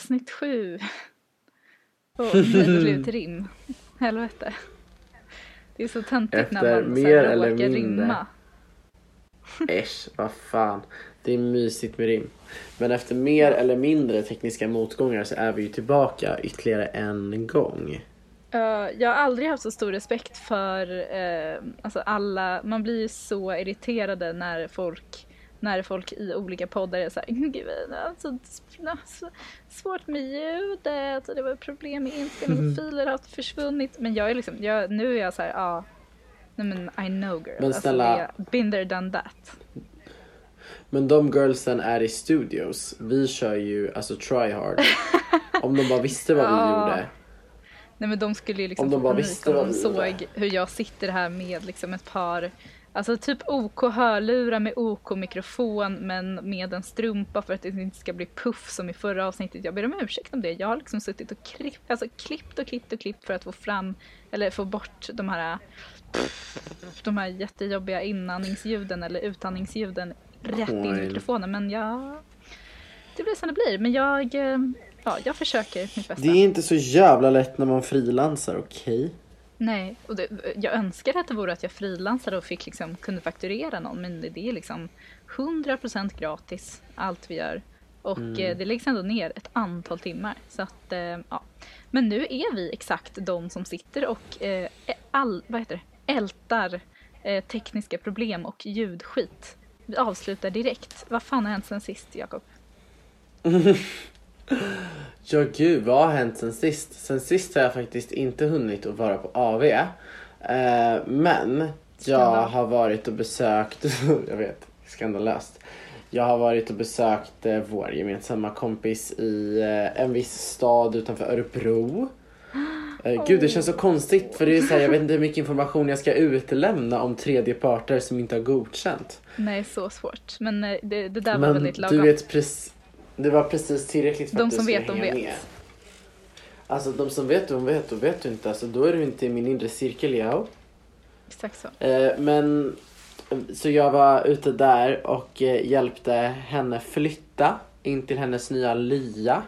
avsnitt sju. Åh, nej, det ett rim. Helvete. Det är så töntigt när man mer så eller råkar mindre. rimma. Äsch, vad fan. Det är mysigt med rim. Men efter mer eller mindre tekniska motgångar så är vi ju tillbaka ytterligare en gång. Uh, jag har aldrig haft så stor respekt för eh, alltså alla, man blir ju så irriterade när folk när folk i olika poddar är såhär, gud alltså, alltså, svårt med ljudet och det var problem med inspelningsfiler har försvunnit. Men jag är liksom, jag, nu är jag såhär, ja, nej men I know girl. Men snälla- Alltså, det, been there done that. Men de girlsen är i studios. Vi kör ju alltså try hard. Om de bara visste vad vi Ja. gjorde. Nej men de skulle ju liksom Om de få bara panik visste om de såg hur jag sitter här med liksom ett par Alltså typ OK hörlurar med OK mikrofon men med en strumpa för att det inte ska bli puff som i förra avsnittet. Jag ber om ursäkt om det. Jag har liksom suttit och klippt, alltså klippt och klippt och klippt för att få fram eller få bort de här de här jättejobbiga inandningsljuden eller utandningsljuden rätt in i mikrofonen. Men jag det blir som det blir. Men jag, eh, ja, jag försöker mitt bästa. Det är inte så jävla lätt när man frilansar, okej? Nej, och det, jag önskar att det vore att jag frilansade och fick liksom, kunde fakturera någon men det är liksom 100% gratis allt vi gör. Och eh, det läggs ändå ner ett antal timmar. Så att, eh, ja. Men nu är vi exakt de som sitter och eh, all, vad heter det? ältar eh, tekniska problem och ljudskit. Vi avslutar direkt. Vad fan har hänt sen sist, Jakob? Ja gud, vad har hänt sen sist? Sen sist har jag faktiskt inte hunnit att vara på AV. Eh, men jag har varit och besökt, jag vet, skandalöst. Jag har varit och besökt eh, vår gemensamma kompis i eh, en viss stad utanför Örebro. Eh, gud det känns så konstigt för det är så här, jag vet inte hur mycket information jag ska utelämna om tredje parter som inte har godkänt. Nej, så svårt. Men eh, det, det där var Men väldigt du lagom. vet precis, det var precis tillräckligt för De att du som skulle vet, de vet. med. Alltså de som vet, de vet, och vet du inte. Alltså då är du inte i min inre cirkel, ja. Exakt så. Eh, men så jag var ute där och eh, hjälpte henne flytta in till hennes nya lya.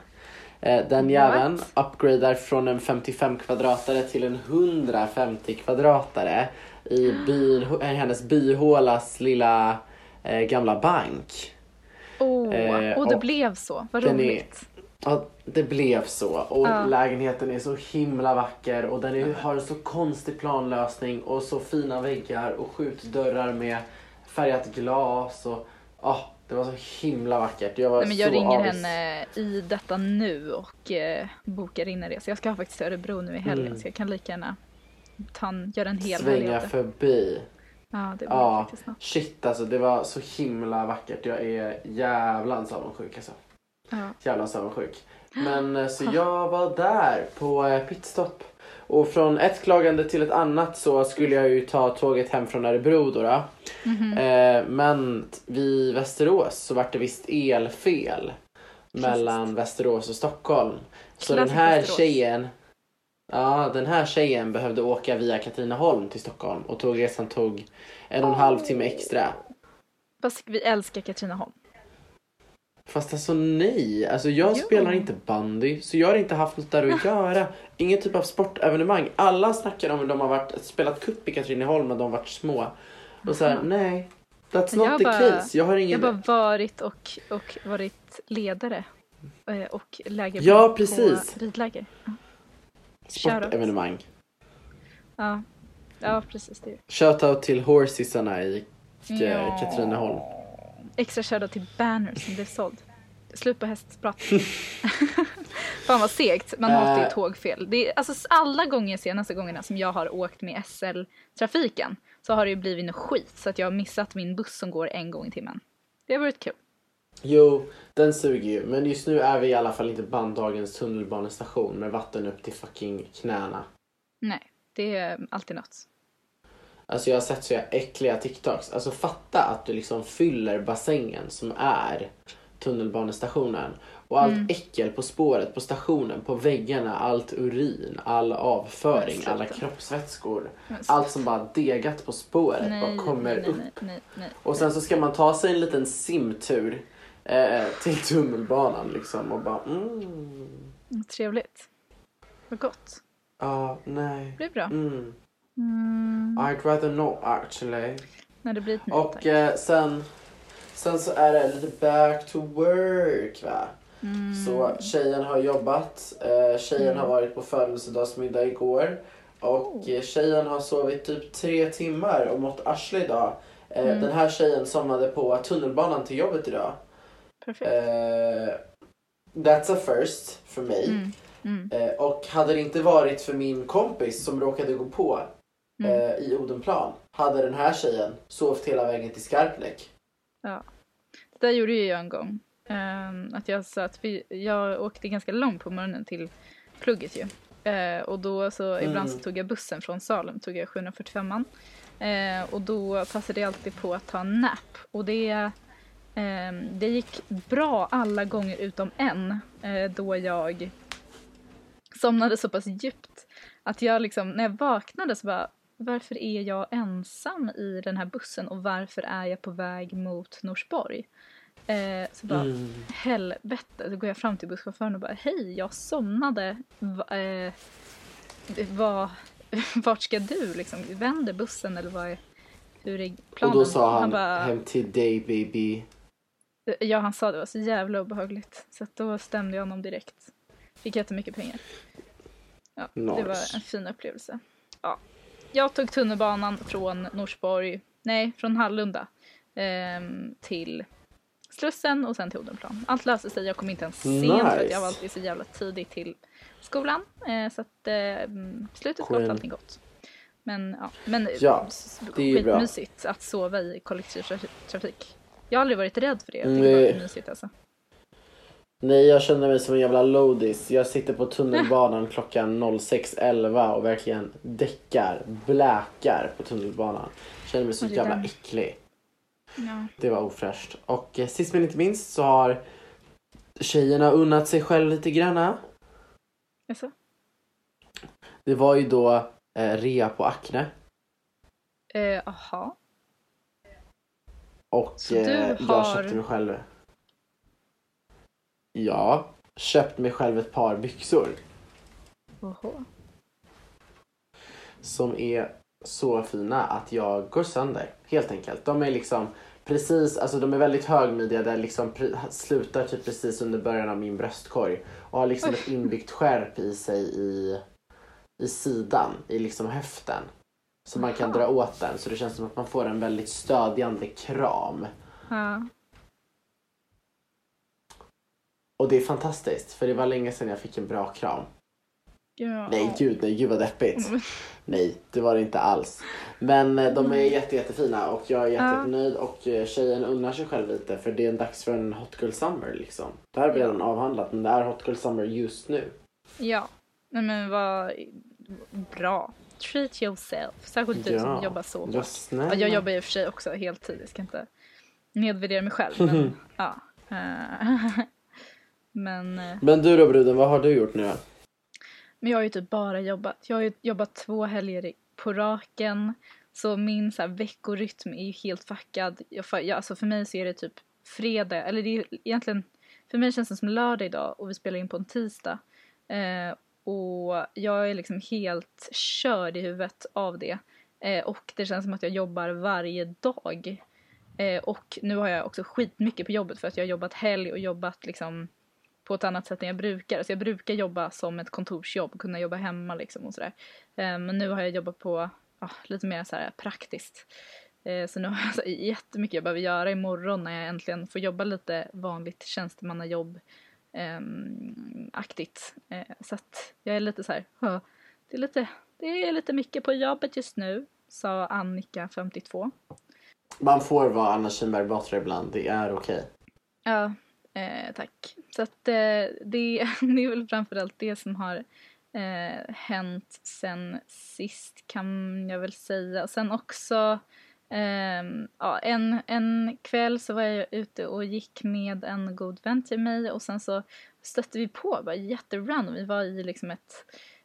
Eh, den jäveln upgradar från en 55 kvadratare till en 150 kvadratare i byn, hennes byhålas lilla eh, gamla bank. Åh, Eh, och det och blev så. Vad den är- roligt. Ja, det blev så. Och Ja. lägenheten är så himla vacker och den är, har en så konstig planlösning och så fina väggar och skjutdörrar med färgat glas och ja, det var så himla vackert. Jag var Nej, men jag så ringer avis. henne i detta nu och eh, bokar in en resa. Jag ska faktiskt till Örebro nu i helgen Mm. så jag kan lika gärna göra en hel Svänga det. förbi. Ja, det blir Ja, faktiskt snart. shit alltså det var så himla vackert. Jag är jävlans avundsjuk alltså. Ja. Jävlans avundsjuk. Men eh, så jag var där på eh, pitstop. Och från ett klagande till ett annat så skulle jag ju ta tåget hem från Örebro då. då. Mhm. Eh, men vid Västerås så vart det visst elfel. Mellan Västerås och Stockholm. Så den Klassiskt här Västerås. tjejen Ja, den här tjejen behövde åka via Katrineholm till Stockholm och tågresan tog en och en halv timme extra. Fast vi älskar Katrineholm. Fast alltså nej, alltså jag Jo. spelar inte bandy så jag har inte haft något där att göra. Ingen typ av sportevenemang. Alla snackar om att de har varit, spelat cup i Katrineholm när de varit små. Och så här, nej. That's not jag the bara- case. Jag har ingen... Jag har bara varit och, och varit ledare. eh, Och läger Ja, på precis. ridläger. Ja. Sportevenemang. Ja. ja, precis det. Shoutout till horsisarna i K- Ja. Katrineholm. Extra shoutout till Banner som blev såld. Slut på hästprat. Fan vad segt, man hatar ju Eh. tågfel. Det är, alltså alla gånger senaste gångerna som jag har åkt med SL-trafiken så har det ju blivit något skit så att jag har missat min buss som går en gång i timmen. Det har varit kul. Jo, den suger ju. Men just nu är vi i alla fall inte banddagens tunnelbanestation med vatten upp till fucking knäna. Nej, det är alltid något. Alltså jag har sett så äckliga TikToks. Alltså fatta att du liksom fyller bassängen som är tunnelbanestationen. Och allt Mm. äckel på spåret, på stationen, på väggarna, allt urin, all avföring, sluta. alla kroppsvätskor. Så- Allt som bara degat på spåret nej, bara kommer nej, upp. nej, nej, nej, nej. Och sen så ska man ta sig en liten simtur eh, till tunnelbanan liksom och bara mm. Trevligt. Vad gott. Ja, nej. Det blir bra. Mm. Mm. I'd rather not actually. När det blir ett nej Och eh, sen, sen så är det lite back to work va. Mm. Så tjejen har jobbat, eh, tjejen Mm. har varit på födelsedagsmiddag igår och Oh. eh, tjejen har sovit typ tre timmar och mått arsle idag. Eh, Mm. Den här tjejen somnade på tunnelbanan till jobbet idag. Perfekt. Eh, that's a first för mig. Mm. Mm. Eh, och hade det inte varit för min kompis som råkade gå på Mm. eh, i Odenplan hade den här tjejen sovit hela vägen till Skarpnäck. Det där gjorde ju jag en gång. Ehm, att jag sa att vi, jag åkte ganska långt på morgonen till plugget ju. Eh, och då så ibland så Mm. tog jag bussen från Salem, tog jag 745an. Eh, och då passade jag alltid på att ta en nap. Och det, det gick bra alla gånger utom en. Eh, då jag somnade så pass djupt att jag liksom, när jag vaknade så bara varför är jag ensam i den här bussen och varför är jag på väg mot Norsborg? Eh, så bara, Mm. helvete. Så går jag fram till busschauffören och bara, hej, jag somnade. Va, eh, vad, vart ska du liksom? Vänder bussen eller vad är, hur är Och planen? då sa han, bara, hem till dig baby. Ja han sa det var så jävla obehagligt. Så då stämde jag honom direkt. Fick jättemycket pengar. Ja, Det Nice. var en fin upplevelse. Ja. Jag tog tunnelbanan från Norsborg, nej från Hallunda ehm, till Slussen och sen till Odenplan. Allt löste sig, jag kom inte ens sent för att Nice. jag var alltid så jävla tidigt till skolan. Eh, så att eh, slutet Queen. gott, allting gott. Men ja, men Ja, det skitmysigt att sova i kollektivtrafik. Jag har aldrig varit rädd för det, jag bara Nej. det är mysigt alltså. Nej, jag känner mig som en jävla loadis. Jag sitter på tunnelbanan klockan 06.11 och verkligen däckar, bläkar på tunnelbanan. Känner mig så jävla äcklig. Ja. Det var ofräscht. Och eh, sist men inte minst så har tjejerna unnat sig själv lite granna. Alltså, Det var ju då eh, rea på Acne. eh, aha. Och Så du eh, har- jag köpte mig själv... Ja, köpt mig själv ett par byxor. Oho. som är så fina att jag går sönder. Helt enkelt. De är liksom precis, alltså de är väldigt högmidjiga där liksom slutar typ precis under början av min bröstkorg. Och har liksom ett inbyggt skärp i sig i, i sidan, i liksom höften. Så man kan dra åt den så det känns som att man får en väldigt stödjande kram. Ja. Och det är fantastiskt för det var länge sedan jag fick en bra kram. Ja. Nej gud, nej gud vad deppigt. Nej, det var det inte alls. Men eh, de är jätte, jättefina och jag är jättenöjd och eh, tjejen unnar sig själv lite för det är en dags för en Hot Girl Summer liksom. Det här är Ja. redan avhandlat men det är Hot Girl Summer just nu. Ja, nej men vad bra. Treat yourself. Särskilt du Ja. som jobbar så hårt. Ja, jag jobbar i och för sig också heltid. Jag ska inte nedvärdera mig själv. Men ja. Eh, men, eh, Men du då bruden, vad har du gjort nu då? men jag har ju typ bara jobbat. Jag har ju jobbat två helger på raken. Så min så här, veckorytm är ju helt fuckad. Jag, jag, alltså för mig så är det typ fredag, eller det är egentligen, för mig känns det som lördag idag och vi spelar in på en tisdag. Eh, och jag är liksom helt körd i huvudet av det. Eh, och det känns som att jag jobbar varje dag. Eh, och nu har jag också skitmycket på jobbet för att jag har jobbat helg och jobbat liksom på ett annat sätt än jag brukar. Så jag brukar jobba som ett kontorsjobb, kunna jobba hemma liksom och sådär. Eh, men nu har jag jobbat på ah, lite mer så här praktiskt. Eh, så nu har jag alltså jättemycket jag behöver göra imorgon när jag äntligen får jobba lite vanligt tjänstemannajobb ehm, aktigt. Eh, så att jag är lite så här, "Hö, det är lite, det är lite mycket på jobbet just nu, sa Annika 52. Man får vara Anna Kinberg Batra ibland, det är okej. Ja, eh, tack. Så att eh, det, det är väl framförallt det som har eh, hänt sen sist kan jag väl säga. Och sen också ehm, ja, en, en kväll så var jag ute och gick med en god vän till mig och sen så stötte vi på, bara jätterandom. Vi var i liksom ett,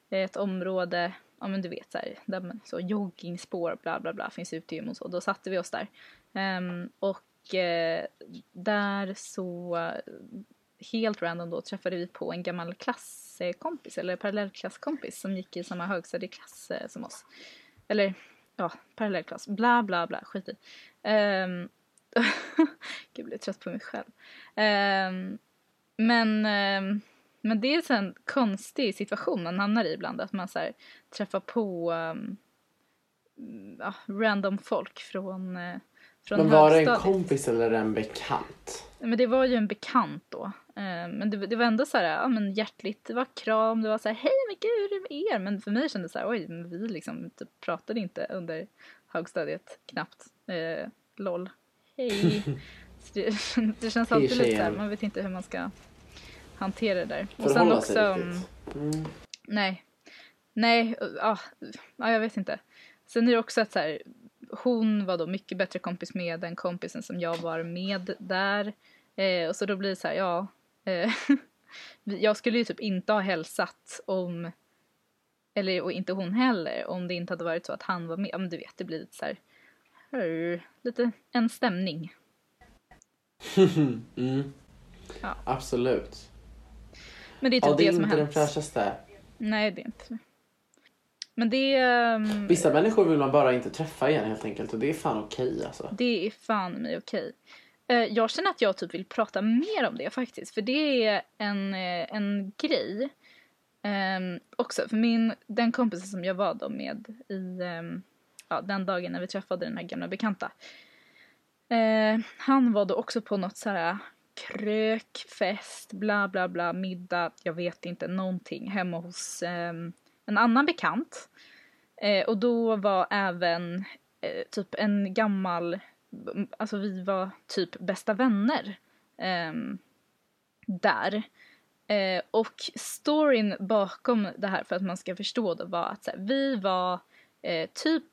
ett område, ja men du vet så här, där man, så joggingspår bla bla bla finns utegym och så. Då satte vi oss där. Ehm, och eh, där så helt random då träffade vi på en gammal klasskompis eller parallellklasskompis som gick i samma högstadieklass eh, som oss. Eller ja, parallellklass, bla bla bla, skit i. Um, Gud, jag blir trött på mig själv. Um, men, um, men det är en konstig situation man hamnar i ibland, att man så här, träffar på um, ja, random folk från, uh, från Men var det en kompis eller en bekant? Men det var ju en bekant då. Men det, det var ändå så här, ja men hjärtligt, det var kram, det var så här, hej men gud hur är det med er? Men för mig kändes det så här, oj men vi liksom typ pratade inte under högstadiet knappt. Eh, LOL. Hej. det, det, känns alltid hey, lite så här, man vet inte hur man ska hantera det där. Och sen också, mm. nej, nej, ja, ja, jag vet inte. Sen är det också att så här, hon var då mycket bättre kompis med den kompisen som jag var med där. Eh, och så då blir det så här, ja. Eh, jag skulle ju typ inte ha hälsat om, eller och inte hon heller, om det inte hade varit så att han var med. Ja men du vet, det blir lite så här, hör, lite en stämning. mm. Ja. Absolut. Men det är typ ja, det, det som har hänt. Det är inte den fräschaste. Nej, det är inte. Men det... Um, Vissa människor vill man bara inte träffa igen helt enkelt och det är fan okej okay, alltså. Det är fan mig okej. Okay. Uh, jag känner att jag typ vill prata mer om det faktiskt för det är en, uh, en grej. Um, också för min, den kompisen som jag var då med i um, ja, den dagen när vi träffade den här gamla bekanta. Uh, han var då också på något så här krökfest, bla bla bla, middag, jag vet inte, någonting hemma hos um, en annan bekant. Eh, och då var även eh, typ en gammal, alltså vi var typ bästa vänner eh, där. Eh, och storyn bakom det här för att man ska förstå det var att här, vi var eh, typ,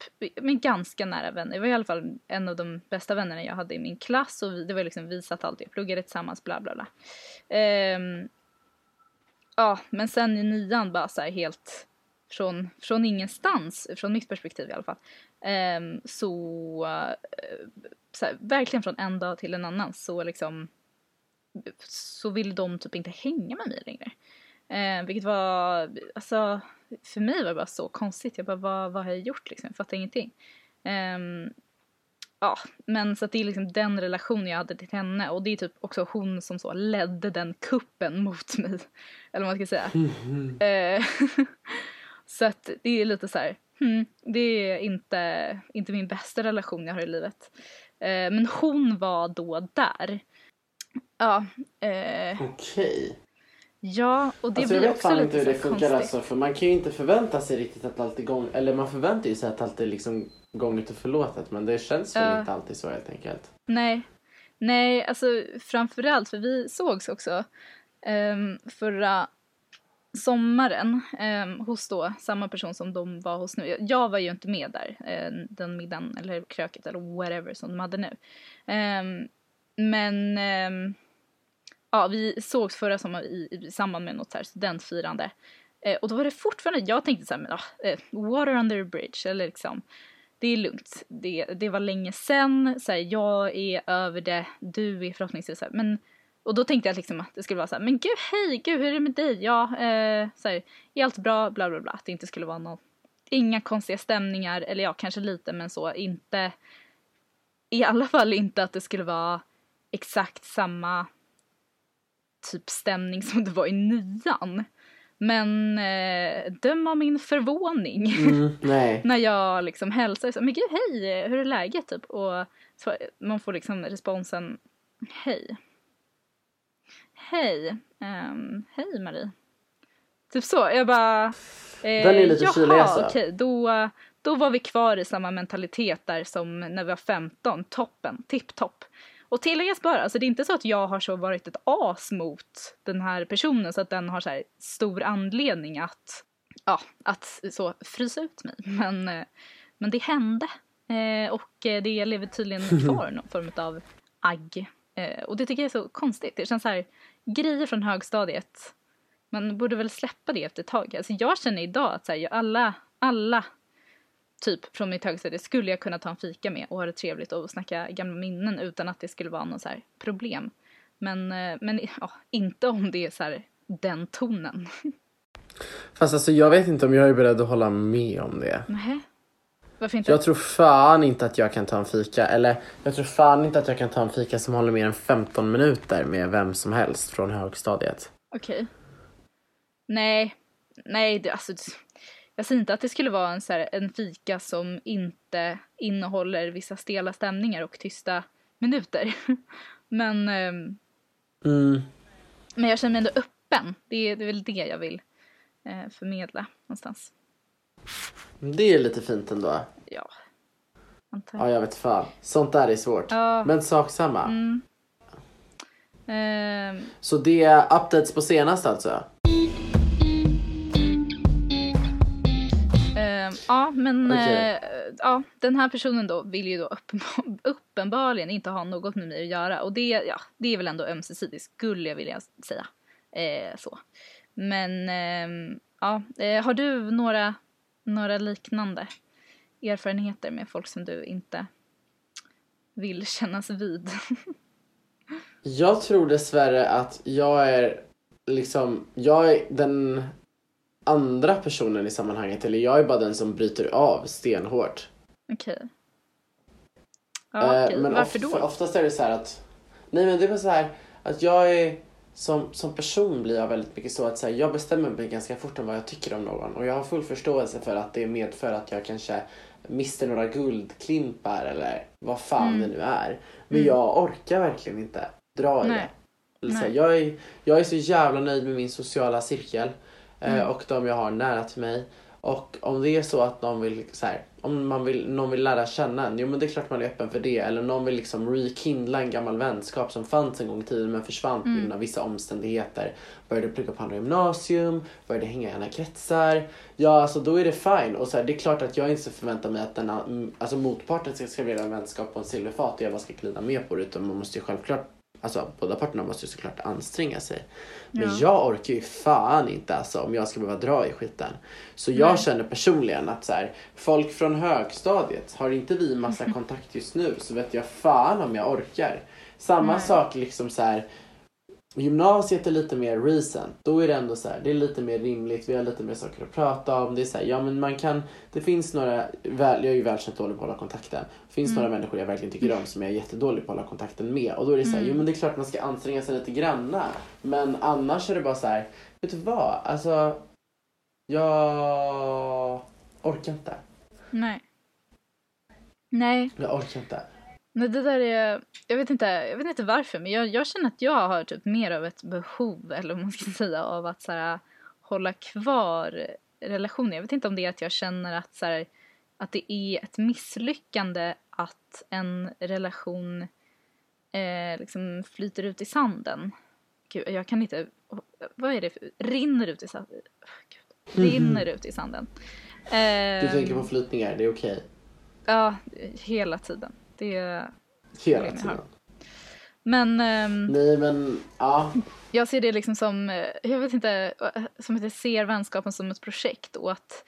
men ganska nära vänner. Det var i alla fall en av de bästa vännerna jag hade i min klass och vi, det var liksom vi satt alltid och pluggade tillsammans bla bla bla. Ehm, ja, men sen i nian bara så här helt från, från ingenstans, från mitt perspektiv i alla fall. Um, så, uh, så här, verkligen från en dag till en annan så liksom så vill de typ inte hänga med mig längre. Uh, vilket var, alltså för mig var det bara så konstigt. Jag bara, vad, vad har jag gjort liksom? Jag fattar ingenting. Um, ja, men så att det är liksom den relationen jag hade till henne och det är typ också hon som så ledde den kuppen mot mig. Eller vad man ska säga. Mm -hmm. Så att det är lite så här, hmm, det är inte, inte min bästa relation jag har i livet. Eh, men hon var då där. Ja. Eh, Okej. Okay. Ja, och det alltså, blir också lite Jag vet fan inte hur det funkar alltså, för man kan ju inte förvänta sig riktigt att allt är gång, eller man förväntar ju sig att allt är liksom gånget och förlåtet men det känns väl uh, inte alltid så helt enkelt. Nej, nej alltså framförallt för vi sågs också um, förra sommaren eh, hos då samma person som de var hos nu. Jag var ju inte med där, eh, den middagen eller kröket eller whatever som de hade nu. Eh, men ehm, ja, vi sågs förra sommaren i, i samband med något så här studentfirande. Eh, och då var det fortfarande, jag tänkte så här, men, ah, eh, water under a bridge eller liksom det är lugnt. Det, det var länge sen, så här, jag är över det, du är förhoppningsvis så här, men och då tänkte jag liksom att det skulle vara så här, men gud hej, gud hur är det med dig? Ja, eh, så här, är allt bra? Bla bla bla. Att det inte skulle vara något, inga konstiga stämningar, eller ja, kanske lite men så, inte, i alla fall inte att det skulle vara exakt samma typ stämning som det var i nian. Men eh, döm av min förvåning mm, när jag liksom hälsar så, men gud hej, hur är läget typ? Och så, man får liksom responsen hej hej, um, hej Marie. Typ så, jag bara, eh, Den är lite jaha okej, okay, då, då var vi kvar i samma mentalitet där som när vi var 15, toppen, tipptopp. Och tilläggas bara, alltså det är inte så att jag har så varit ett as mot den här personen så att den har så stor anledning att, ja, att så frysa ut mig. Men, eh, men det hände. Eh, och det lever tydligen kvar någon form av agg. Eh, och det tycker jag är så konstigt. Det känns så här, grejer från högstadiet. Man borde väl släppa det efter ett tag. Alltså jag känner idag att så här, alla, alla typ från mitt högstadie skulle jag kunna ta en fika med och ha det trevligt och snacka gamla minnen utan att det skulle vara något så här problem. Men, eh, men ja, inte om det är så här den tonen. Fast alltså jag vet inte om jag är beredd att hålla med om det. Nej. Varför inte? Jag tror fan inte att jag kan ta en fika. Eller jag tror fan inte att jag kan ta en fika som håller mer än 15 minuter med vem som helst från högstadiet. Okej. Nej, nej, det, alltså, jag säger inte att det skulle vara en, så här, en fika som inte innehåller vissa stela stämningar och tysta minuter. Men, ehm, Mm. men jag känner mig ändå öppen. Det är, det är väl det jag vill eh, förmedla någonstans. Det är lite fint ändå. Ja, antar Ja, jag vet fan. Sånt där är svårt. Ja. Men sak samma. Mm. Ehm, Så det är updates på senast alltså? ehm, ja, men Okej. eh, ja, den här personen då vill ju då uppen- uppenbarligen inte ha något med mig att göra. Och det, ja, det är väl ändå ömsesidigt, skulle jag vilja säga. Eh, så. Men ehm, ja, eh, har du några, några liknande erfarenheter med folk som du inte vill kännas vid? Jag tror dessvärre att jag är liksom, jag är den andra personen i sammanhanget. Eller jag är bara den som bryter av stenhårt. Okej. Ja, Eh, okej. men Varför of- då? Oftast är det så här att, nej men det är bara så här att jag är som, som person blir jag väldigt mycket så att så här, jag bestämmer mig ganska fort om vad jag tycker om någon och jag har full förståelse för att det medför att jag kanske mister några guldklimpar eller vad fan Mm. det nu är. Men Mm. jag orkar verkligen inte dra i Nej. det. Eller så här, Nej. jag, är, jag är så jävla nöjd med min sociala cirkel eh, Mm. och de jag har nära till mig. Och om det är så att någon vill, så här, om man vill, någon vill lära känna en, jo men det är klart man är öppen för det. Eller någon vill liksom rekindla en gammal vänskap som fanns en gång i tiden men försvann på Mm. grund av vissa omständigheter. Började plugga på andra gymnasium, började hänga i andra kretsar. Ja, alltså då är det fine. Och så här, det är klart att jag inte förväntar mig att den, mm, alltså motparten ska servera en vänskap på en silverfat och jag bara ska glida med på det. Utan man måste ju självklart, alltså båda parterna måste ju såklart anstränga sig. Men Ja. jag orkar ju fan inte alltså om jag ska behöva dra i skiten. Så jag Nej. känner personligen att så här, folk från högstadiet, har inte vi massa kontakt just nu så vet jag fan om jag orkar. Samma Nej. sak liksom så här. Gymnasiet är lite mer recent. Då är det ändå så här, det är lite mer rimligt, vi har lite mer saker att prata om. Det är så här, ja men man kan, det finns några, väl, jag är ju välkänt dålig på att hålla kontakten. Det finns Mm. några människor jag verkligen tycker om som jag är jättedålig på att hålla kontakten med. Och då är det så här, Mm. jo men det är klart man ska anstränga sig lite granna. Men annars är det bara så här, vet du vad? Alltså, jag orkar inte. Nej. Nej, Jag orkar inte. Men det där är... Jag vet inte, jag vet inte varför, men jag, jag känner att jag har typ mer av ett behov, eller vad man ska säga, av att så här, hålla kvar relationer. Jag vet inte om det är att jag känner att, så här, att det är ett misslyckande att en relation eh, liksom flyter ut i sanden. Gud, jag kan inte... Vad är det för... Rinner ut i sanden. Gud. Rinner ut i sanden. Du Ehm, tänker på flytningar, det är okej. Ja, hela tiden. Det är... Hela tiden. Men ehm, Nej men, ja. jag ser det liksom som, eh, jag vet inte, eh, som att jag ser vänskapen som ett projekt och att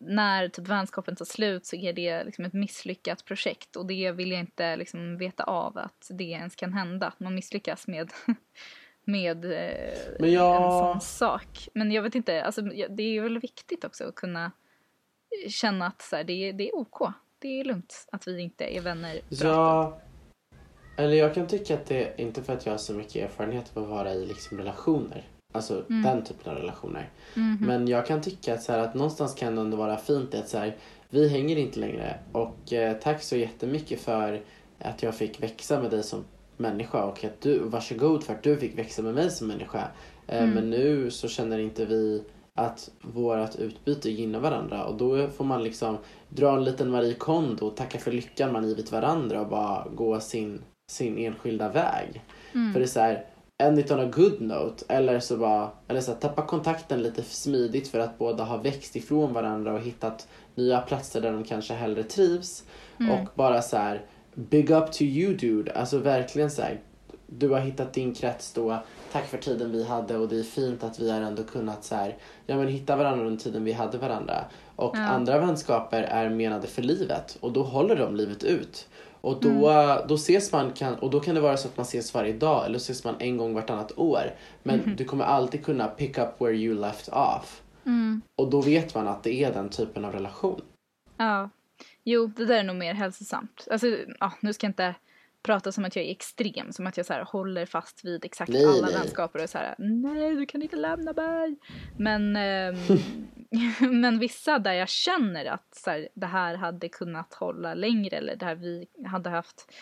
när typ vänskapen tar slut så är det liksom ett misslyckat projekt och det vill jag inte liksom veta av att det ens kan hända, att man misslyckas med, med eh, Men jag- en sån sak. Men jag vet inte, alltså, det är väl viktigt också att kunna känna att så här, det, är, det är OK. Det är lugnt att vi inte är vänner. Ja, eller jag kan tycka att det, inte för att jag har så mycket erfarenhet av att vara i liksom relationer. Alltså Mm. den typen av relationer. Mhm. Men jag kan tycka att, så här, att någonstans kan det ändå vara fint att så här, vi hänger inte längre. Och eh, tack så jättemycket för att jag fick växa med dig som människa och att du, varsågod för att du fick växa med mig som människa. Eh, Mm. Men nu så känner inte vi att vårt utbyte gynnar varandra och då får man liksom dra en liten Marie Kondo och tacka för lyckan man givit varandra och bara gå sin, sin enskilda väg. Mm. För det är så här, end it on a good note eller så bara, eller så här, tappa kontakten lite smidigt för att båda har växt ifrån varandra och hittat nya platser där de kanske hellre trivs. Mm. Och bara så här, big up to you dude, alltså verkligen så här, du har hittat din krets då, tack för tiden vi hade och det är fint att vi har ändå kunnat så här, ja men hitta varandra under tiden vi hade varandra. Och Ja. andra vänskaper är menade för livet och då håller de livet ut. Och då, då ses man, kan, och då kan det vara så att man ses varje dag eller så ses man en gång vartannat år. Men du kommer alltid kunna pick up where you left off. Mm. Och då vet man att det är den typen av relation. Ja. Jo, det där är nog mer hälsosamt. Alltså, ja, nu ska jag inte prata som att jag är extrem, som att jag så här, håller fast vid exakt Nej, alla nej. vänskaper och så här, nej du kan inte lämna mig. Men, ehm, men vissa där jag känner att så här, det här hade kunnat hålla längre eller där vi hade haft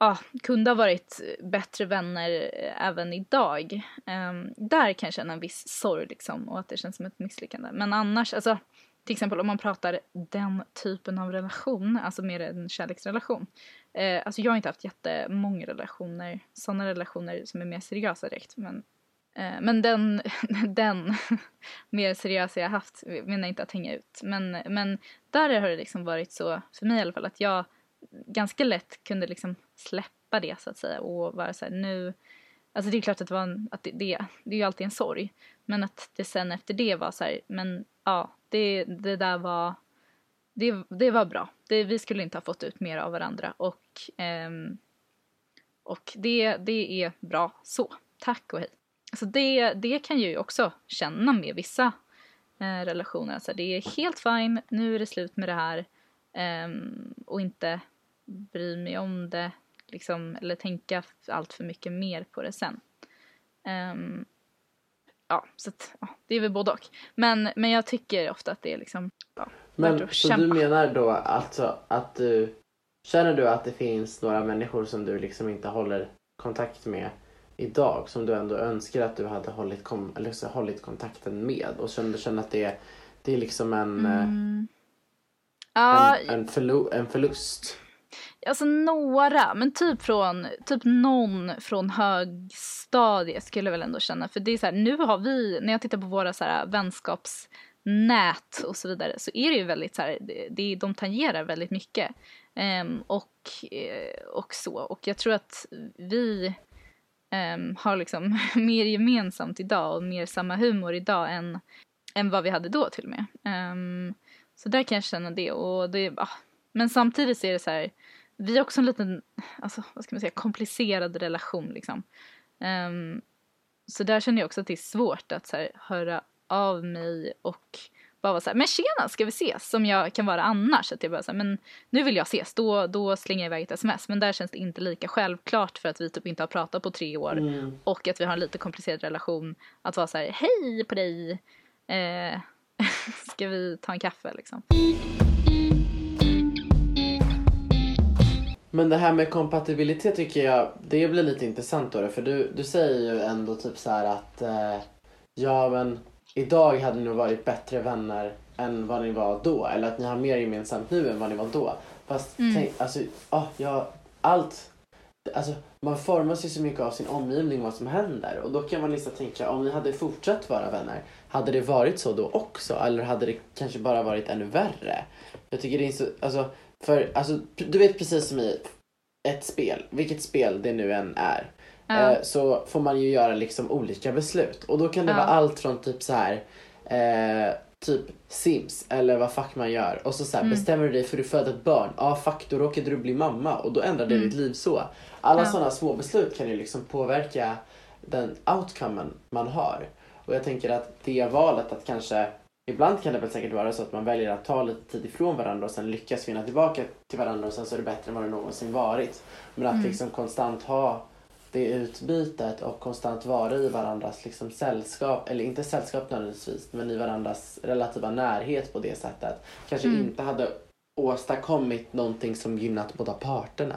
ja, kunde ha varit bättre vänner eh, även idag. Ehm, där kan jag känna en viss sorg liksom och att det känns som ett misslyckande. Men annars, alltså till exempel om man pratar den typen av relation, alltså mer en kärleksrelation. Eh, alltså jag har inte haft jättemånga relationer, sådana relationer som är mer seriösa direkt. Men, eh, men den, den mer seriösa jag haft menar inte att hänga ut. Men, men där har det liksom varit så, för mig i alla fall, att jag ganska lätt kunde liksom släppa det så att säga och vara så här nu Alltså det är klart att det var en, att det, det, det är ju alltid en sorg. Men att det sen efter det var så här, men ja, det, det där var, det, det var bra. Det, vi skulle inte ha fått ut mer av varandra och, ehm, och det, det är bra så. Tack och hej. Så det, det kan jag ju också känna med vissa eh, relationer. Alltså det är helt fine, nu är det slut med det här. ehm, och inte bry mig om det liksom, eller tänka allt för mycket mer på det sen. Ehm, ja, så att, ja, det är väl både och. Men, men jag tycker ofta att det är liksom, ja, värt Men att så kämpa. du menar då alltså att du Känner du att det finns några människor som du liksom inte håller kontakt med idag som du ändå önskar att du hade hållit, kom, eller så, hållit kontakten med och känner, känner att det är, det är liksom en, eh, Mm. En, en, förlu, en förlust? Alltså några, men typ från, typ någon från högstadiet skulle jag väl ändå känna. För det är så här, nu har vi, när jag tittar på våra så här vänskapsnät och så vidare så är det ju väldigt så här, det, de tangerar väldigt mycket. Um, och, eh, och så, och jag tror att vi um, har liksom mer gemensamt idag och mer samma humor idag än, än vad vi hade då till och med. Um, så där kan jag känna det. Och det ah, men samtidigt så är det så här, vi har också en liten, alltså vad ska man säga, komplicerad relation liksom. Ehm, så där känner jag också att det är svårt att så här, höra av mig och bara vara så här, men tjena, ska vi ses? Som jag kan vara annars. Att jag bara så här, men nu vill jag ses, då, då slänger jag iväg ett sms. Men där känns det inte lika självklart för att vi typ inte har pratat på tre år. Mm. Och att vi har en lite komplicerad relation. Att vara så här, hej på dig. Eh, ska vi ta en kaffe liksom? Men det här med kompatibilitet tycker jag, det blir lite intressant då. För du, du säger ju ändå typ så här att eh, ja men idag hade ni nog varit bättre vänner än vad ni var då. Eller att ni har mer gemensamt nu än vad ni var då. Fast Mm. tänk, alltså, ah, ja, allt. Alltså, man formas ju så mycket av sin omgivning, vad som händer. Och då kan man liksom tänka, om ni hade fortsatt vara vänner, hade det varit så då också? Eller hade det kanske bara varit ännu värre? Jag tycker det är så, alltså, för, alltså, du vet precis som i ett spel, vilket spel det nu än är, Ja. eh, så får man ju göra liksom olika beslut. Och då kan det Ja. vara allt från typ så här eh, typ Sims eller vad fuck man gör. Och så, så här, Mm. bestämmer du dig för att du föder ett barn, ja ah, fuck då råkade du bli mamma och då ändrar det Mm. ditt liv så. Alla Ja. sådana små beslut kan ju liksom påverka den outcomen man har. Och jag tänker att det valet att kanske Ibland kan det väl säkert vara så att man väljer att ta lite tid ifrån varandra och sen lyckas finna tillbaka till varandra och sen så är det bättre än vad det någonsin varit. Men att Mm. liksom konstant ha det utbytet och konstant vara i varandras liksom sällskap, eller inte sällskap nödvändigtvis, men i varandras relativa närhet på det sättet. Kanske Mm. inte hade åstadkommit någonting som gynnat båda parterna.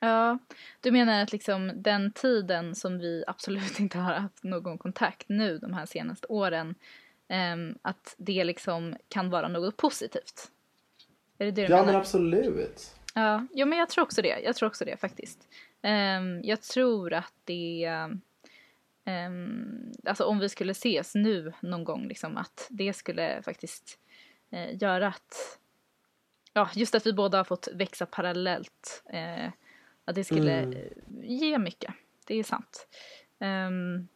Ja, du menar att liksom den tiden som vi absolut inte har haft någon kontakt nu de här senaste åren, att det liksom kan vara något positivt? Är det det du Ja menar? men absolut. Ja, jo, men jag tror också det. Jag tror också det faktiskt. Ehm, jag tror att det... ehm, alltså om vi skulle ses nu någon gång, liksom, att det skulle faktiskt eh, göra att... Ja, just att vi båda har fått växa parallellt. Eh, Att det skulle Mm. ge mycket. Det är sant. Ehm,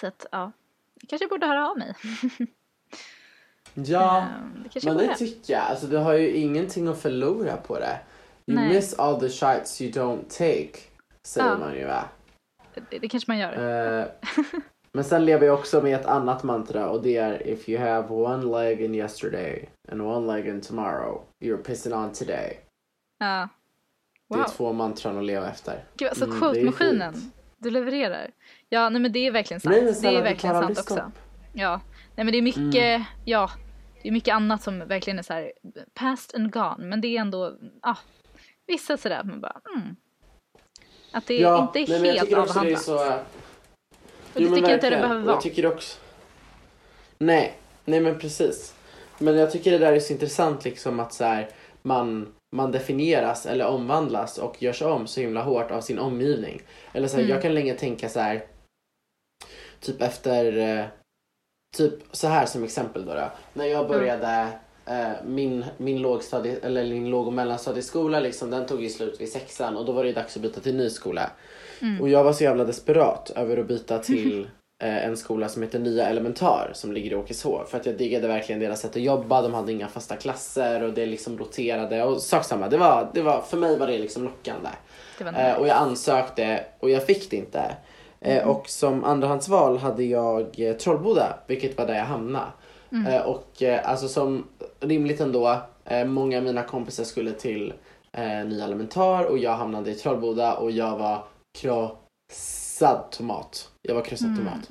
så att ja, jag kanske borde höra av mig. Ja, Ehm, det men borde. det tycker jag. Alltså du har ju ingenting att förlora på det. You Nej. miss all the shots you don't take. Säger Ja. man ju va? det, det kanske man gör. Eh, men sen lever jag också med ett annat mantra och det är if you have one leg in yesterday and one leg in tomorrow you're pissing on today. ja. Det Wow. är två mantran att leva efter. Gud, alltså Mm, det quote-maskinen. Du levererar. Ja, nej men det är verkligen sant. Nej, men det snälla, är verkligen sant också. stopp. Ja, nej men det är mycket, Mm. ja, det är mycket annat som verkligen är så här past and gone. Men det är ändå, ja, vissa sådär man bara, mm. Att det inte är nej, helt också det är avhandlat. så... Och det tycker jag inte det behöver vara. Jag tycker också... Nej, nej men precis. Men jag tycker det där är så intressant liksom att så här, man, man definieras eller omvandlas och görs om så himla hårt av sin omgivning. Eller så här, Mm. jag kan länge tänka så här. Typ efter, eh, typ så här som exempel då. då. När jag började eh, min, min, lågstadie, eller min låg och mellanstadieskola liksom, den tog ju slut vid sexan och då var det dags att byta till ny skola. Mm. Och jag var så jävla desperat över att byta till eh, en skola som heter Nya Elementar som ligger i Åkeshov. För att jag diggade verkligen deras sätt att jobba. De hade inga fasta klasser och det liksom roterade. Och sak samma, det var, det var, för mig var det liksom lockande. Det Eh, och jag ansökte och jag fick det inte. Eh, och som andrahandsval hade jag eh, Trollboda, vilket var där jag hamnade. Eh, och alltså som rimligt ändå, många av mina kompisar skulle till eh, Nya Elementar och jag hamnade i Trollboda och jag var krossad tomat. Jag var krossad tomat.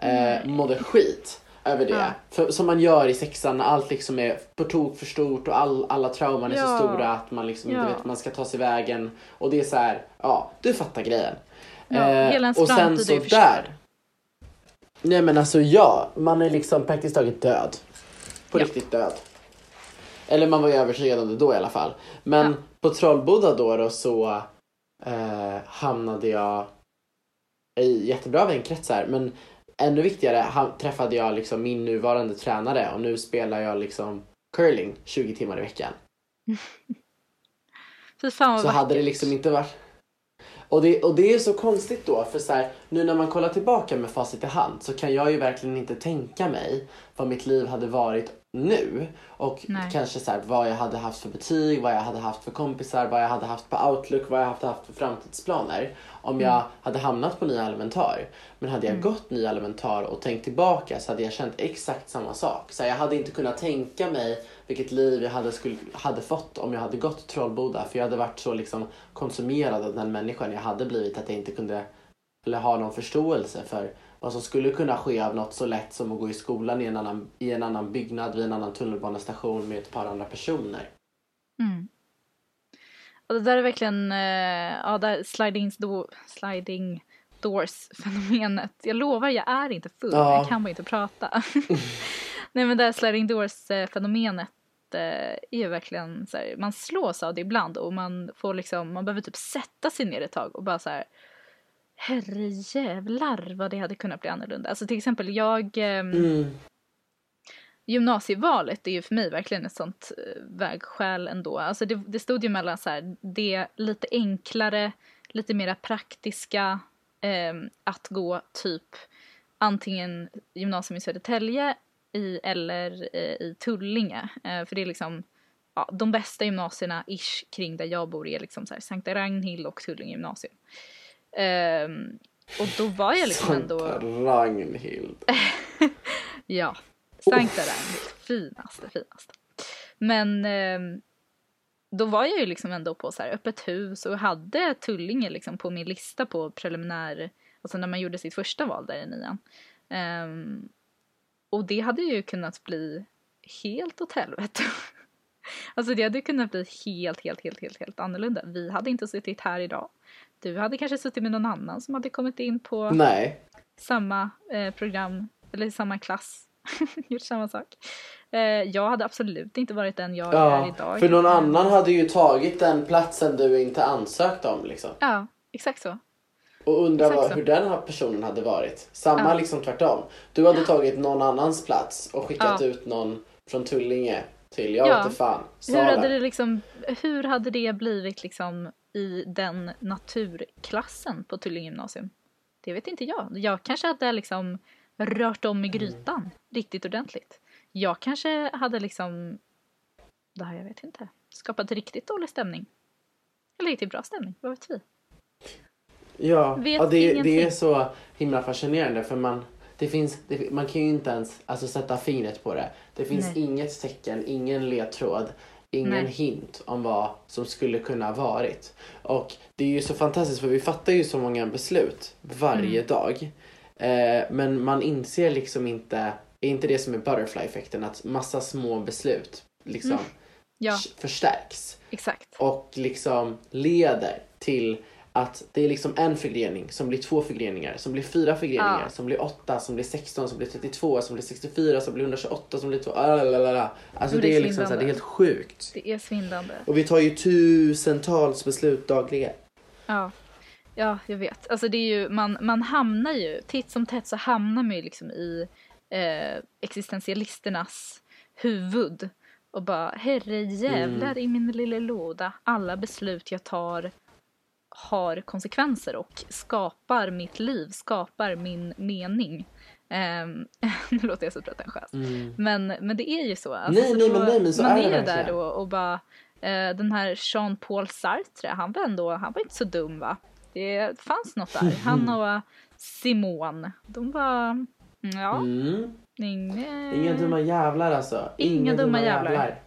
Eh, mådde skit över det. Ja. För, som man gör i sexan när allt liksom är på tok för stort och all, alla trauman är så Ja. stora att man liksom inte Ja. vet man ska ta sig vägen. Och det är så här, ja, du fattar grejen. Ja, Eh, hela ens och sen så där. Nej men alltså ja, man är liksom praktiskt taget död. På Ja. riktigt död. Eller man var ju övertygad om det då i alla fall. Men Ja. på Trollboda då, då så eh, hamnade jag i jättebra vänkretsar. Men ännu viktigare ha, träffade jag liksom min nuvarande tränare och nu spelar jag liksom curling 20 timmar i veckan. Fy fan Så hade det vackert. liksom inte varit... Och det, och det är så konstigt då, för så här, nu när man kollar tillbaka med facit i hand så kan jag ju verkligen inte tänka mig vad mitt liv hade varit nu. Och Nej. kanske så här, vad jag hade haft för betyg, vad jag hade haft för kompisar, vad jag hade haft på Outlook, vad jag hade haft för framtidsplaner. Om jag hade hamnat på nya elementar. Men hade jag gått nya elementar och tänkt tillbaka så hade jag känt exakt samma sak. Så här, jag hade inte kunnat tänka mig vilket liv jag hade, skulle, hade fått om jag hade gått Trollboda. För jag hade varit så liksom konsumerad av den människan jag hade blivit att jag inte kunde eller ha någon förståelse för vad som skulle kunna ske av något så lätt som att gå i skolan i en annan, i en annan byggnad vid en annan tunnelbanestation med ett par andra personer. Mm. Och det där är verkligen, eh, ja, där sliding, do, sliding doors fenomenet. Jag lovar, jag är inte full, Ja. jag kan bara inte prata. Nej men det här sliding doors eh, fenomenet eh, är verkligen så här, man slås av det ibland och man får liksom, man behöver typ sätta sig ner ett tag och bara så här herre jävlar vad det hade kunnat bli annorlunda. Alltså till exempel jag ehm, Mm. gymnasievalet är ju för mig verkligen ett sånt eh, vägskäl ändå. Alltså det, det stod ju mellan så här, det lite enklare, lite mera praktiska ehm, att gå typ antingen gymnasium i Södertälje i, eller eh, i Tullinge. Eh, för det är liksom ja, de bästa gymnasierna ish kring där jag bor är liksom så här Sankta Ragnhild och Tullinge gymnasium. Ehm, och då var jag liksom ändå... Sankta Ragnhild. Ja, Sankta Ragnhild, finaste, finaste. Men ehm, då var jag ju liksom ändå på så här öppet hus och hade Tullinge liksom på min lista på preliminär, alltså när man gjorde sitt första val där i nian. Ehm, och det hade ju kunnat bli helt åt helvete. alltså det hade kunnat bli helt, helt, helt, helt, helt annorlunda. Vi hade inte suttit här idag. Du hade kanske suttit med någon annan som hade kommit in på Nej. samma eh, program eller samma klass gjort samma sak. Eh, jag hade absolut inte varit den jag är Ja, idag. för någon annan hade ju tagit den platsen du inte ansökt om liksom. Ja, exakt så. Och undrar vad, hur den här personen hade varit. Samma Ja. liksom tvärtom. Du hade tagit någon annans plats och skickat Ja. ut någon från Tullinge till, jag Ja. vet inte fan, Hur hade, det liksom, hur hade det blivit liksom i den naturklassen på Tullinge gymnasium? Det vet inte jag. Jag kanske hade liksom rört om i grytan riktigt ordentligt. Jag kanske hade liksom, det här jag vet inte, skapat riktigt dålig stämning. Eller riktigt bra stämning, vad vet vi? Ja, Vet ja det, det är så himla fascinerande för man, det finns, det, man kan ju inte ens alltså, sätta fingret på det. Det finns Nej. inget tecken, ingen ledtråd, ingen Nej. hint om vad som skulle kunna ha varit. Och det är ju så fantastiskt för vi fattar ju så många beslut varje Mm. dag. Eh, men man inser liksom inte, är inte det som är butterfly-effekten, att massa små beslut liksom Mm. Ja, förstärks exakt. och liksom leder till att det är liksom en förgrening som blir två förgreningar, som blir fyra förgreningar, Ja. som blir åtta, som blir 16, som blir 32, som blir 64, som blir 128, som blir två... Alalala. Alltså det det är liksom så här, det är helt sjukt. Det är svindlande. Och vi tar ju tusentals beslut dagligen. Ja. ja, jag vet. Alltså det är ju, man, man hamnar ju, titt som tätt så hamnar man ju liksom i eh, existentialisternas huvud och bara herre jävlar Mm. i min lilla låda. Alla beslut jag tar har konsekvenser och skapar mitt liv, skapar min mening. Um, nu låter jag så pretentiös. Men, men det är ju så. Alltså, Nej, nej, men nej, men så man är det är ju där då och bara eh, den här Jean-Paul Sartre, han var ändå, han var inte så dum va? Det fanns något där. Han och Simone, de var, mm, ja, Mm. inga, Inga dumma jävlar alltså. Inga dumma jävlar.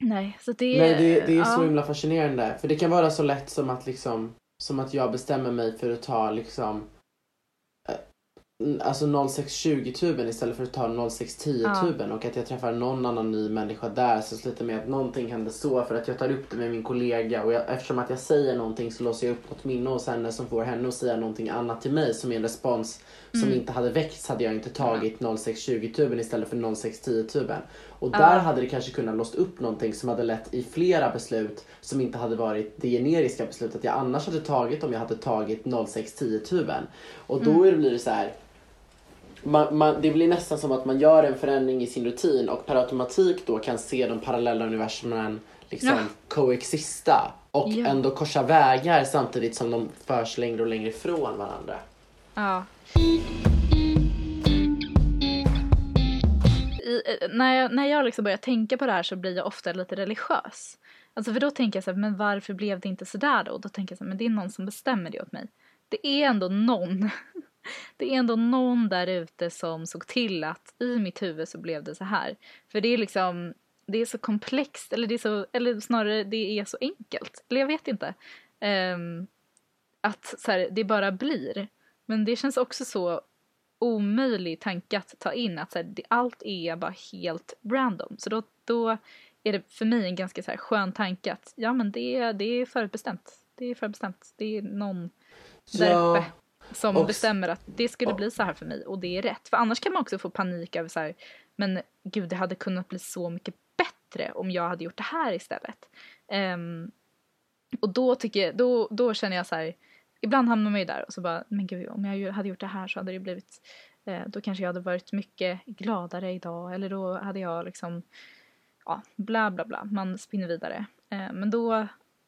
Nej, så det är, Nej, det, det är så ja, himla fascinerande. För det kan vara så lätt som att liksom, som att jag bestämmer mig för att ta liksom eh, Alltså 0620-tuben istället för att ta 0610-tuben och att jag träffar någon annan ny människa där så slutar med att någonting händer så för att jag tar upp det med min kollega och jag, eftersom att jag säger någonting så låser jag upp något minne hos henne som får henne att säga någonting annat till mig som är en respons som Mm. inte hade väckts hade jag inte tagit 0620-tuben istället för 0610-tuben. Och där hade det kanske kunnat låst upp någonting som hade lett i flera beslut som inte hade varit det generiska beslutet jag annars hade tagit om jag hade tagit 0610-tuben. Och då Mm. blir det så här. Man, man, det blir nästan som att man gör en förändring i sin rutin och per automatik då kan se de parallella universumen liksom Ja. coexista och Ja. ändå korsa vägar samtidigt som de förs längre och längre ifrån varandra. Ja. I, eh, när jag, när jag liksom börjar tänka på det här så blir jag ofta lite religiös. Alltså för då tänker jag så här, men varför blev det inte sådär då? Och då tänker jag så här, men det är någon som bestämmer det åt mig. Det är ändå någon. Det är ändå någon där ute som såg till att i mitt huvud så blev det så här. För det är liksom, det är så komplext, eller det är så, eller snarare det är så enkelt. Eller jag vet inte. Um, att så här, det bara blir. Men det känns också så omöjlig tanke att ta in att så här, det, allt är bara helt random. Så då, då är det för mig en ganska så här, skön tanke att ja men det, är- det är förutbestämt. Det är förutbestämt. Det är någon där Ja, uppe som och- bestämmer att det skulle och- bli så här för mig och det är rätt. För annars kan man också få panik över så här, men gud det hade kunnat bli så mycket bättre om jag hade gjort det här istället. Ehm, och då tycker jag, då, då känner jag så här, ibland hamnar man ju där och så bara, men gud om jag hade gjort det här så hade det blivit, eh, då kanske jag hade varit mycket gladare idag eller då hade jag liksom, ja, bla bla bla, man spinner vidare. Eh, men då,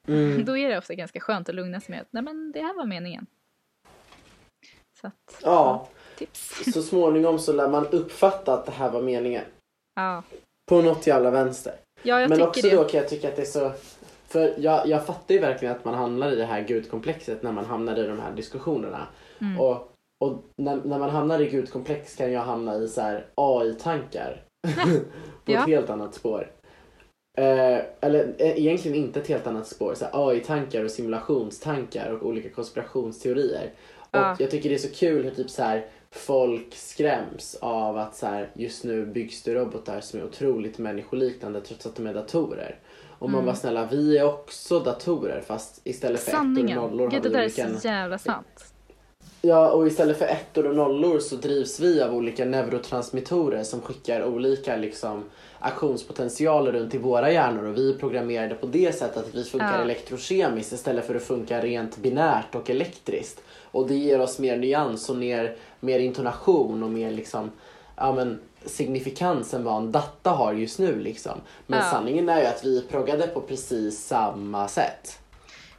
mm. då är det ofta ganska skönt att lugna sig med att nej men det här var meningen. Så att, ja, tips. så småningom så lär man uppfatta att det här var meningen. Ja, På något jävla vänster. ja jag Men också det. då kan jag tycka att det är så... För jag, jag fattar ju verkligen att man hamnar i det här gudkomplexet när man hamnar i de här diskussionerna. Mm. Och, och när, när man hamnar i gudkomplex kan jag hamna i så AI-tankar. på Ja. ett helt annat spår. Eh, eller eh, egentligen inte ett helt annat spår. AI-tankar och simulationstankar och olika konspirationsteorier. Och Ja. jag tycker det är så kul hur typ så här folk skräms av att så här, just nu byggs det robotar som är otroligt människoliknande trots att de är datorer. Och man Mm. bara snälla, vi är också datorer fast istället för ettor och Sanningen. nollor Gud, har det vi där är olika... så jävla sant. Ja, och istället för ettor och nollor så drivs vi av olika neurotransmittorer som skickar olika liksom aktionspotentialer runt i våra hjärnor och vi är programmerade på det sättet att vi funkar Ja. elektrokemiskt istället för att funka rent binärt och elektriskt. Och det ger oss mer nyans och mer, mer intonation och mer liksom, ja men signifikans än vad en data har just nu liksom. Men Ja. sanningen är ju att vi proggade på precis samma sätt.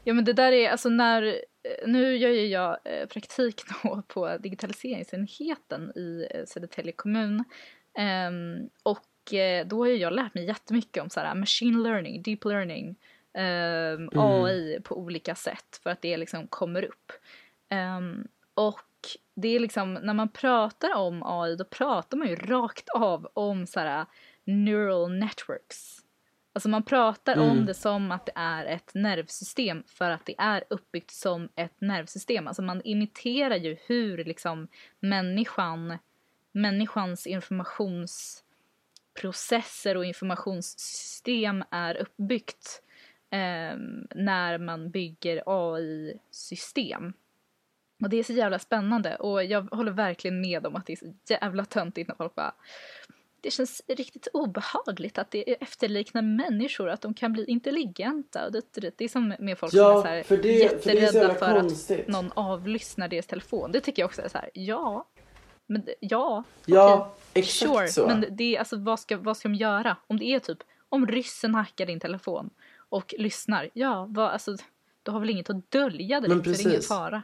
Ja men det där är alltså när, eh, nu gör ju jag eh, praktik då på digitaliseringsenheten i eh, Södertälje kommun. Um, och då har jag lärt mig jättemycket om så här, machine learning, deep learning, um, mm. AI på olika sätt för att det liksom kommer upp. Um, och det är liksom, när man pratar om AI då pratar man ju rakt av om så här neural networks. Alltså man pratar mm. om det som att det är ett nervsystem för att det är uppbyggt som ett nervsystem. Alltså man imiterar ju hur liksom människan, människans informationsprocesser och informationssystem är uppbyggt eh, när man bygger AI-system. Och det är så jävla spännande och jag håller verkligen med om att det är så jävla töntigt när folk bara det känns riktigt obehagligt att det efterliknar människor, att de kan bli intelligenta. Det, det är som med folk ja, som är så här för det, jätterädda för, det för konstigt. att någon avlyssnar deras telefon. Det tycker jag också är så här, ja, men ja, ja okay, exakt sure. så. Men det alltså, vad, ska, vad ska de göra? Om det är typ, om ryssen hackar din telefon och lyssnar, ja, vad, alltså, du har väl inget att dölja direkt, så det är ingen fara.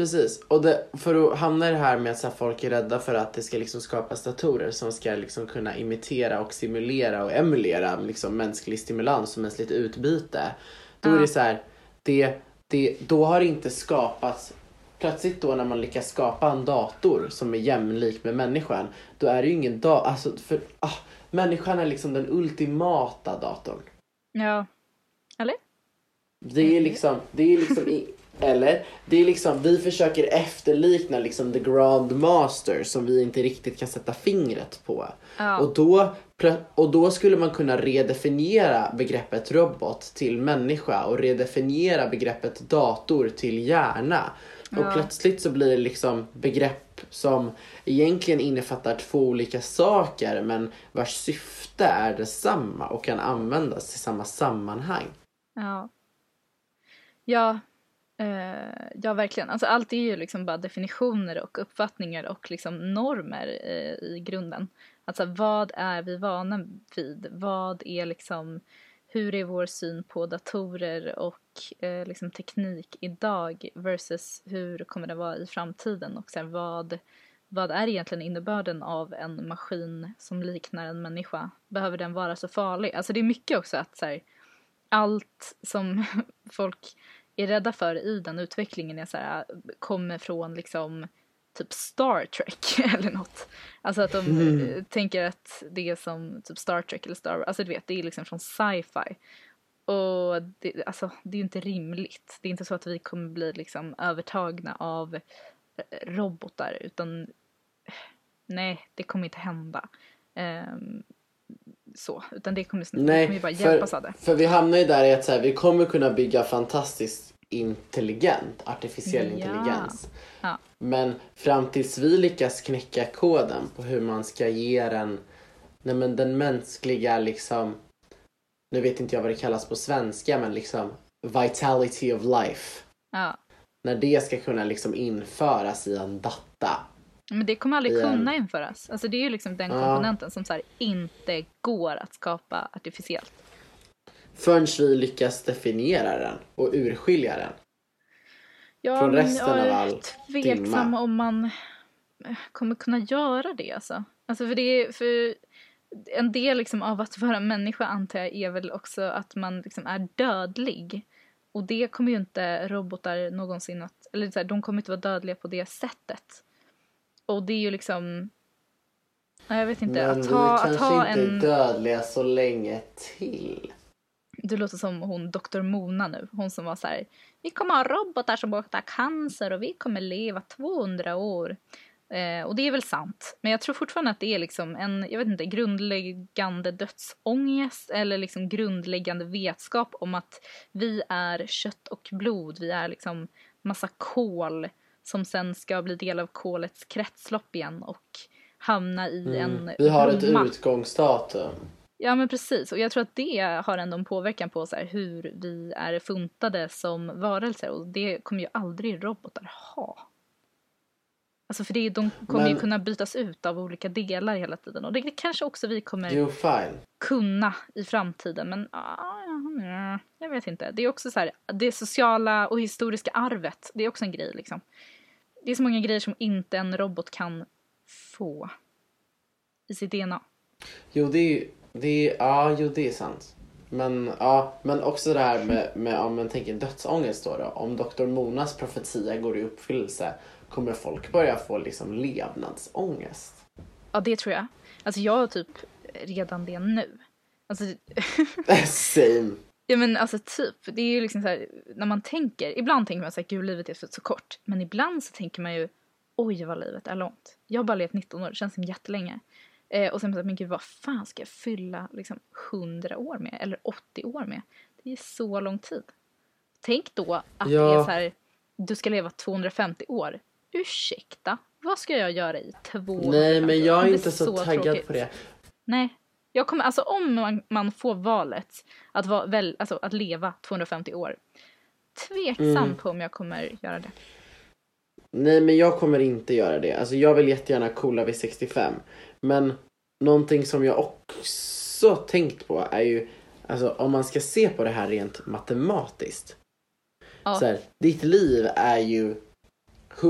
Precis, och det, för att hamna i det här med att här, folk är rädda för att det ska liksom skapas datorer som ska liksom kunna imitera och simulera och emulera liksom mänsklig stimulans och mänskligt utbyte. Då Ja. är det så här, det, det, då har det inte skapats Plötsligt då när man lyckas skapa en dator som är jämlik med människan, då är det ju ingen dator, alltså för ah, människan är liksom den ultimata datorn. Ja. Eller? Det är liksom, det är liksom eller? Det är liksom, vi försöker efterlikna liksom the grand master som vi inte riktigt kan sätta fingret på. Ja. Och, då, och då skulle man kunna redefiniera begreppet robot till människa och redefiniera begreppet dator till hjärna. Och Ja. plötsligt så blir det liksom begrepp som egentligen innefattar två olika saker men vars syfte är detsamma och kan användas i samma sammanhang. Ja. Ja, eh, ja verkligen. Alltså allt är ju liksom bara definitioner och uppfattningar och liksom normer eh, i grunden. Alltså vad är vi vana vid? Vad är liksom, hur är vår syn på datorer och eh, liksom teknik idag versus hur kommer det vara i framtiden och så här, vad, vad är egentligen innebörden av en maskin som liknar en människa? Behöver den vara så farlig? Alltså det är mycket också att så här, allt som folk är rädda för i den utvecklingen är så här, kommer från liksom typ Star Trek eller något. Alltså att de Mm. eh, tänker att det är som typ Star Trek eller Star Alltså du vet, det är liksom från sci-fi. Och det, alltså, det är ju inte rimligt. Det är inte så att vi kommer bli liksom övertagna av eh, robotar utan eh, nej, det kommer inte hända. Ehm, så, utan det kommer, vi Nej, kommer ju bara för- hjälpas av det. För vi hamnar ju där i att så här, vi kommer kunna bygga fantastiskt intelligent artificiell Ja. intelligens. Ja. Men fram tills vi lyckas knäcka koden på hur man ska ge den, nej men den mänskliga liksom, nu vet inte jag vad det kallas på svenska men liksom vitality of life. Ja. När det ska kunna liksom införas i en data. Men det kommer aldrig kunna införas. Alltså det är ju liksom den komponenten som så inte går att skapa artificiellt. Förrän vi lyckas definiera den och urskilja den. Ja, Från resten jag är av all tveksam dimma. om man eh, kommer kunna göra det alltså. Alltså för det är, för en del liksom av att vara människa antar jag är väl också att man liksom är dödlig. Och det kommer ju inte robotar någonsin att, eller så här, de kommer inte vara dödliga på det sättet. Och det är ju liksom, ja, jag vet inte, Men att vi ha, kanske att ha inte en... är dödliga så länge till. Du låter som hon Dr. Mona nu. Hon som var så här. Vi kommer ha robotar som botar cancer och vi kommer leva 200 år. Eh, och det är väl sant. Men jag tror fortfarande att det är liksom en, jag vet inte, grundläggande dödsångest eller liksom grundläggande vetskap om att vi är kött och blod. Vi är liksom massa kol som sen ska bli del av kolets kretslopp igen och hamna i en Mm. Vi har ett utgångsdatum. Ja men precis och jag tror att det har ändå en påverkan på så här, hur vi är funtade som varelser och det kommer ju aldrig robotar ha. Alltså för det, de kommer ju Men- kunna bytas ut av olika delar hela tiden och det, det kanske också vi kommer Jo, kunna i framtiden men ah, ja, jag jag vet inte. Det är också så här, det sociala och historiska arvet, det är också en grej liksom. Det är så många grejer som inte en robot kan få i sitt DNA. Jo, det är det är, ja, jo det är sant. Men, ja, men också det här med, med om man tänker dödsångest då, då. Om Dr. Monas profetia går i uppfyllelse kommer folk börja få liksom levnadsångest. Ja, det tror jag. Alltså jag har typ redan det nu. Alltså... Same. Ja men alltså typ, det är ju liksom så här, när man tänker, ibland tänker man så här, gud livet är så kort. Men ibland så tänker man ju, oj vad livet är långt. Jag har bara levt 19 år, det känns som jättelänge. Eh, och sen så men gud vad fan ska jag fylla liksom 100 år med? Eller 80 år med? Det är så lång tid. Tänk då att ja. det är så här, du ska leva 250 år. Ursäkta, vad ska jag göra i 250 år? Nej men jag är inte så, så taggad tråkigt. på det. Nej, jag kommer, alltså om man, man får valet att, vara, väl, alltså, att leva 250 år. Tveksam mm. på om jag kommer göra det. Nej men jag kommer inte göra det. Alltså jag vill jättegärna coola vid 65. Men någonting som jag också tänkt på är ju, alltså om man ska se på det här rent matematiskt. Ja. Så här, ditt liv är ju,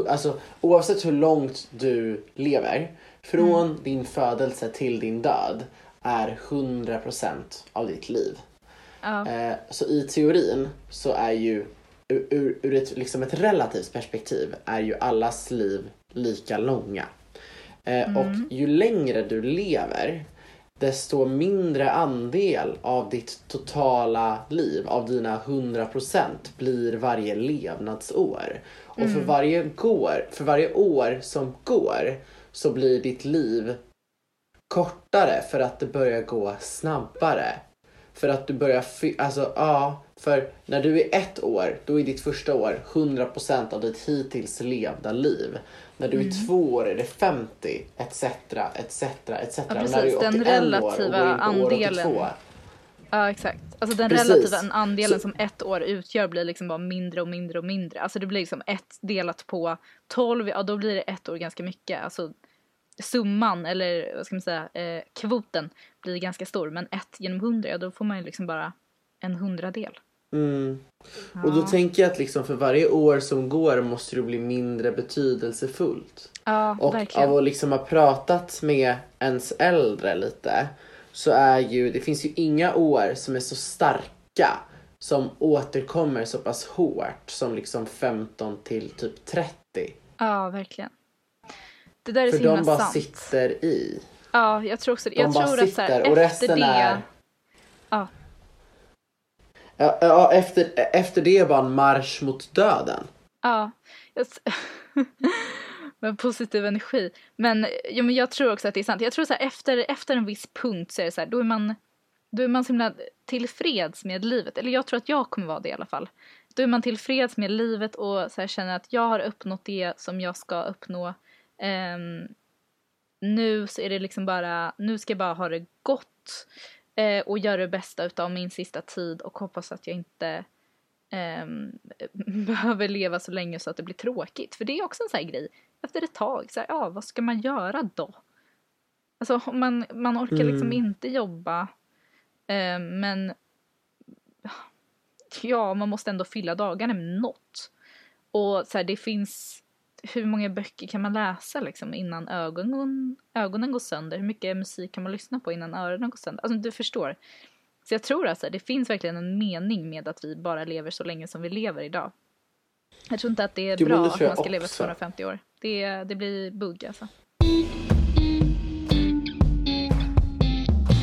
alltså oavsett hur långt du lever, från mm. din födelse till din död är 100% av ditt liv. Ja. Eh, så i teorin så är ju ur, ur ett, liksom ett relativt perspektiv är ju allas liv lika långa. Eh, mm. Och ju längre du lever desto mindre andel av ditt totala liv, av dina 100% blir varje levnadsår. Och mm. för, varje går, för varje år som går så blir ditt liv kortare för att det börjar gå snabbare. För att du börjar, alltså ja, för när du är ett år, då är ditt första år 100% av ditt hittills levda liv. När du är mm. två år är det 50, etc, etc, etc. Ja, precis. när du är 81 den relativa år och andelen. 82. Ja, exakt. Alltså den precis. relativa andelen Så... som ett år utgör blir liksom bara mindre och mindre och mindre. Alltså det blir liksom ett delat på 12, ja då blir det ett år ganska mycket. Alltså summan, eller vad ska man säga, eh, kvoten blir ganska stor. Men ett genom hundra, ja då får man ju liksom bara en hundradel. Mm. Ja. Och då tänker jag att liksom för varje år som går måste det bli mindre betydelsefullt. Ja, och verkligen. av att liksom ha pratat med ens äldre lite så är ju, det finns ju inga år som är så starka som återkommer så pass hårt som liksom 15 till typ 30. Ja, verkligen. Det där är För så de bara sant. sitter i. Ja, jag tror också det. De jag bara tror sitter att så här, och resten det... är... Ja. Ja, ja efter, efter det var bara en marsch mot döden. Ja. med positiv energi. Men, ja, men jag tror också att det är sant. Jag tror så här, efter, efter en viss punkt så är det så här, då är man då är man så himla tillfreds med livet. Eller jag tror att jag kommer vara det i alla fall. Då är man tillfreds med livet och så här, känner att jag har uppnått det som jag ska uppnå. Um, nu så är det liksom bara, nu ska jag bara ha det gott uh, och göra det bästa utav min sista tid och hoppas att jag inte um, behöver leva så länge så att det blir tråkigt. För det är också en sån här grej, efter ett tag, så här, ja vad ska man göra då? Alltså man, man orkar liksom mm. liksom inte jobba uh, men ja, man måste ändå fylla dagarna med något. Och så här, det finns hur många böcker kan man läsa liksom innan ögonen, ögonen går sönder? Hur mycket musik kan man lyssna på innan öronen går sönder? Alltså du förstår. Så jag tror alltså det finns verkligen en mening med att vi bara lever så länge som vi lever idag. Jag tror inte att det är jo, bra det att man ska leva 250 år. Det, det blir bugg alltså.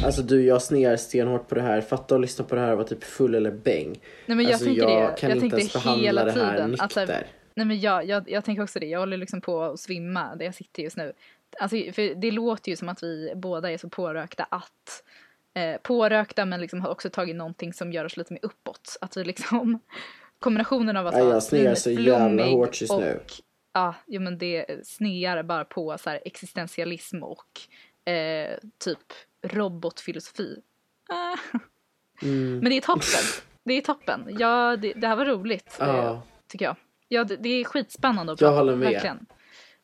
Alltså du, jag snear stenhårt på det här. Fatta att lyssna på det här och vara typ full eller bäng. Nej men jag alltså, tänker jag det. kan jag inte ens behandla det här nykter. Alltså, Nej men jag, jag, jag tänker också det, jag håller liksom på att svimma där jag sitter just nu. Alltså, för det låter ju som att vi båda är så pårökta att eh, pårökta men liksom har också tagit någonting som gör oss lite mer uppåt. Att vi liksom kombinationen av att vara snear så jävla hårt just och, nu. Ja, jo, men det snear bara på så här existentialism och eh, typ robotfilosofi. Ah. Mm. Men det är toppen. Det är toppen. Ja, det, det här var roligt, ja. tycker jag. Ja, det, det är skitspännande att prata Jag håller med. Verkligen.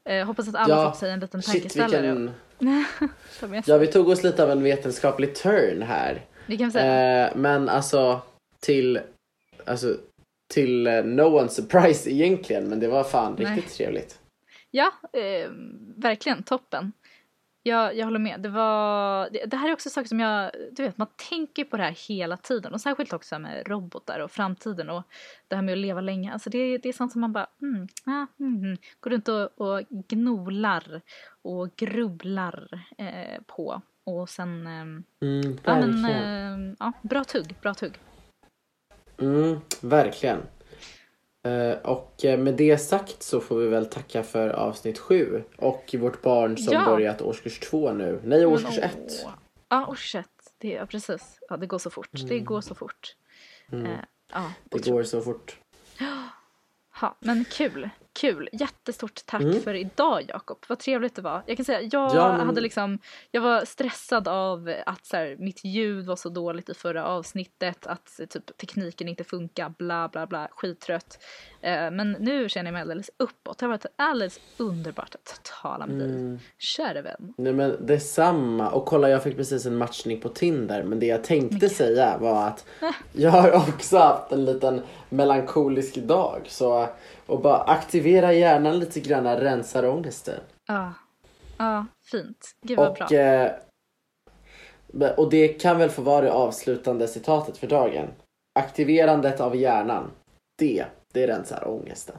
Eh, hoppas att alla ja, fått sig en liten tankeställare. Vilken... ja, vi tog oss lite av en vetenskaplig turn här. Det kan vi säga. Eh, men alltså till alltså till uh, no one's surprise egentligen men det var fan Nej. riktigt trevligt. Ja, eh, verkligen toppen. Jag, jag håller med. Det, var, det, det här är också saker som jag, du vet man tänker på det här hela tiden och särskilt också med robotar och framtiden och det här med att leva länge. Alltså det, det är sånt som man bara mm, ah, mm, går runt och, och gnolar och grubblar eh, på och sen eh, Mm, ja, men, eh, ja, bra tugg, bra tugg. Mm, verkligen. Eh, och eh, med det sagt så får vi väl tacka för avsnitt sju och vårt barn som Ja. börjat årskurs två nu. Nej, årskurs Men, ett. Ja, årskurs ett. Det, ja, precis. Ja, det går så fort. Det Mm. går så fort. Mm. Eh, ja, Det går så fort. Ja, men kul, kul. Jättestort tack Mm. för idag Jakob. Vad trevligt det var. Jag kan säga, jag Ja, men- hade liksom, jag var stressad av att så här, mitt ljud var så dåligt i förra avsnittet, att typ tekniken inte funkar, bla bla bla, skittrött. Eh, men nu känner jag mig alldeles uppåt. Det har varit alldeles underbart att tala med dig, Mm. kära vän. Nej men detsamma. Och kolla jag fick precis en matchning på Tinder. Men det jag tänkte säga var att jag har också haft en liten melankolisk dag. Så och bara aktivera hjärnan lite grann, rensar ångesten. Ja, ja, fint. Gud vad bra. Och, eh, och det kan väl få vara det avslutande citatet för dagen. Aktiverandet av hjärnan. Det, det rensar ångesten.